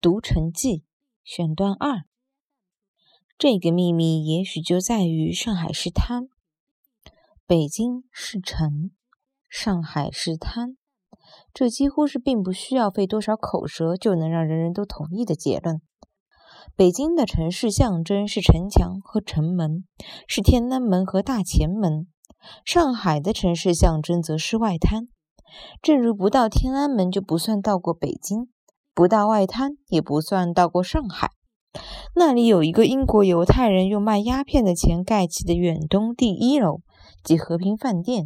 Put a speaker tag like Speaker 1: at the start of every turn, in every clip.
Speaker 1: 读城记选段二。这个秘密也许就在于上海是滩，北京是城，上海是滩。这几乎是并不需要费多少口舌就能让人人都同意的结论。北京的城市象征是城墙和城门，是天安门和大前门；上海的城市象征则是外滩。正如不到天安门就不算到过北京，不到外滩也不算到过上海。那里有一个英国犹太人用卖鸦片的钱盖起的远东第一楼，即和平饭店；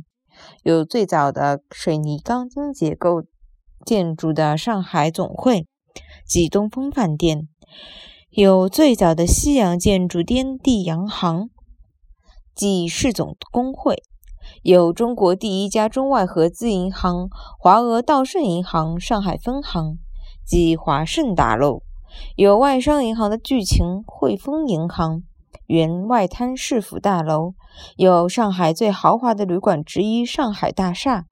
Speaker 1: 有最早的水泥钢筋结构建筑的上海总会，即东风饭店；有最早的西洋建筑天地洋行，即市总工会；有中国第一家中外合资银行华俄道盛银行上海分行，即华盛大楼。有外商银行的巨擎汇丰银行，原外滩市府大楼；有上海最豪华的旅馆之一上海大厦，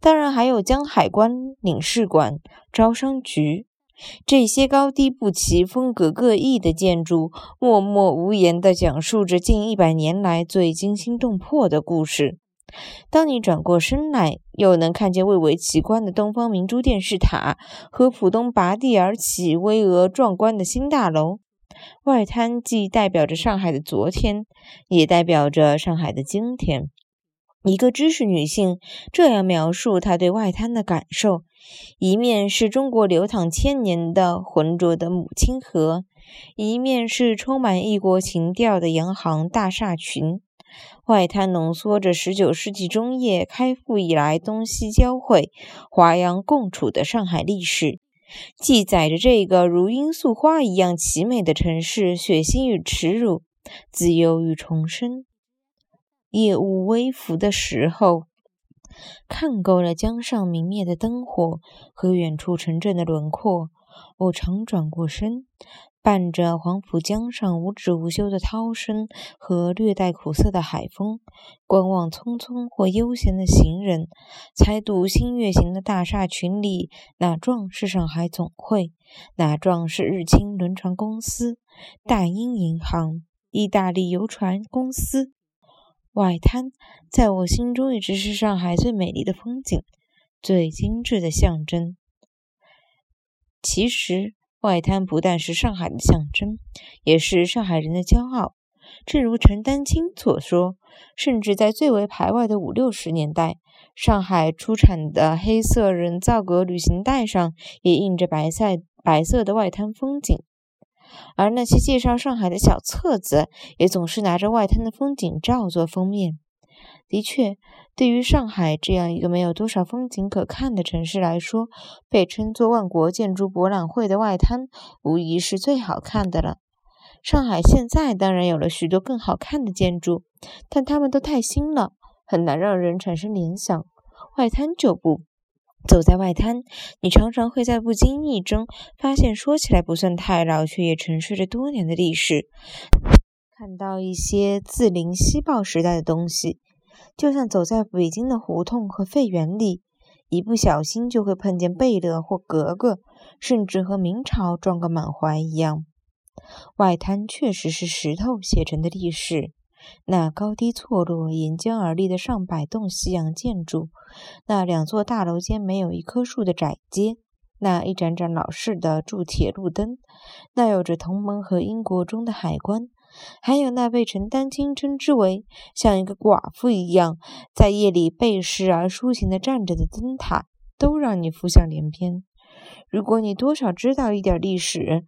Speaker 1: 当然还有江海关领事馆、招商局。这些高低不齐、风格各异的建筑，默默无言地讲述着近一百年来最惊心动魄的故事。当你转过身来，又能看见蔚为奇观的东方明珠电视塔和浦东拔地而起、巍峨壮观的新大楼。外滩既代表着上海的昨天，也代表着上海的今天。一个知识女性这样描述她对外滩的感受：一面是中国流淌千年的浑浊的母亲河，一面是充满异国情调的洋行大厦群。外滩浓缩着19世纪中叶开埠以来东西交汇、华洋共处的上海历史，记载着这个如罂粟花一样奇美的城市血腥与耻辱、自由与重生。夜雾微浮的时候，看够了江上明灭的灯火和远处城镇的轮廓，我常转过身。伴着黄浦江上无止无休的涛声和略带苦涩的海风，观望匆匆或悠闲的行人，猜度新月形的大厦群里哪幢是上海总会，哪幢是日清轮船公司、大英银行、意大利游船公司。外滩在我心中一直是上海最美丽的风景，最精致的象征。其实。外滩不但是上海的象征，也是上海人的骄傲。正如陈丹青所说，甚至在最为排外的五六十年代，上海出产的黑色人造革旅行袋上也印着白色白色的外滩风景，而那些介绍上海的小册子也总是拿着外滩的风景照做封面。的确，对于上海这样一个没有多少风景可看的城市来说，被称作“万国建筑博览会”的外滩，无疑是最好看的了。上海现在当然有了许多更好看的建筑，但它们都太新了，很难让人产生联想。外滩就不，走在外滩，你常常会在不经意中发现，说起来不算太老，却也沉睡着多年的历史，看到一些自林西报时代的东西。就像走在北京的胡同和废园里，一不小心就会碰见贝勒或格格，甚至和明朝撞个满怀一样。外滩确实是石头写成的历史，那高低错落、沿江而立的上百栋西洋建筑，那两座大楼间没有一棵树的窄街，那一盏盏老式的铸铁路灯，那有着同盟和英国中的海关。还有那被陈丹青称之为像一个寡妇一样在夜里背诗而抒情地站着的灯塔，都让你浮想联翩。如果你多少知道一点历史，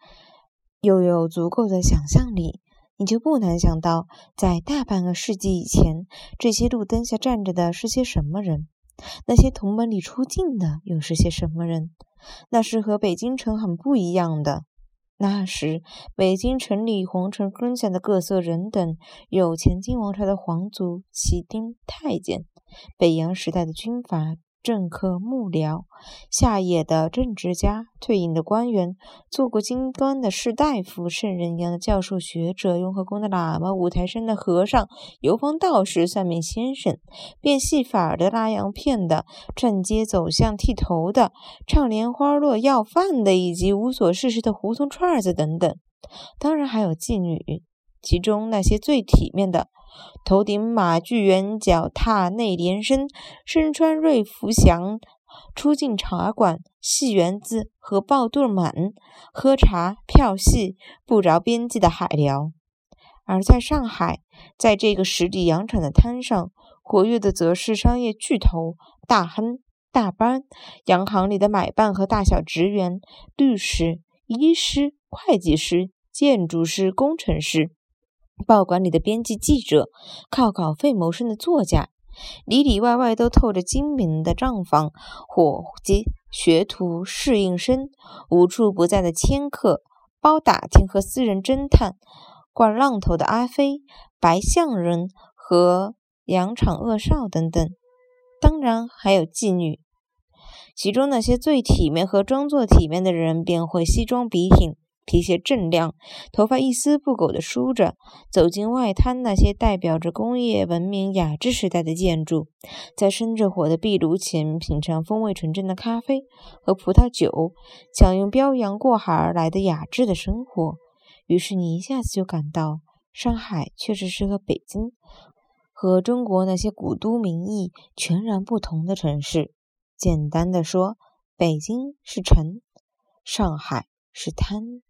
Speaker 1: 又有足够的想象力，你就不难想到，在大半个世纪以前，这些路灯下站着的是些什么人？那些铜门里出镜的又是些什么人？那是和北京城很不一样的。那时，北京城里皇城根下的各色人等，有前金王朝的皇族、旗丁、太监，北洋时代的军阀。政客、幕僚，下野的政治家，退隐的官员，做过京官的士大夫，圣人一样的教授、学者，雍和宫的喇嘛，五台山的和尚，游方道士，算命先生，变戏法的，拉洋片的，站街走巷剃头的，唱莲花落要饭的，以及无所事事的胡同串子等等。当然还有妓女，其中那些最体面的。头顶马具圆脚，踏内连身，身穿瑞服祥，出进茶馆、戏园子和爆肚满，喝茶、票戏，不着边际的海聊。而在上海，在这个十里洋场的滩上，活跃的则是商业巨头、大亨、大班，洋行里的买办和大小职员、律师、医师、会计师、建筑师、工程师。报馆里的编辑、记者，靠稿费谋生的作家，里里外外都透着精明的账房伙计、学徒、侍应生，无处不在的掮客、包打听和私人侦探，惯浪头的阿飞、白象人和洋场恶少等等，当然还有妓女。其中那些最体面和装作体面的人，便会西装笔挺。皮鞋锃亮，头发一丝不苟地梳着，走进外滩那些代表着工业文明雅致时代的建筑，在生着火的壁炉前品尝风味纯正的咖啡和葡萄酒，享用漂洋过海而来的雅致的生活。于是你一下子就感到，上海确实是和北京、和中国那些古都名义全然不同的城市。简单的说，北京是城，上海是滩。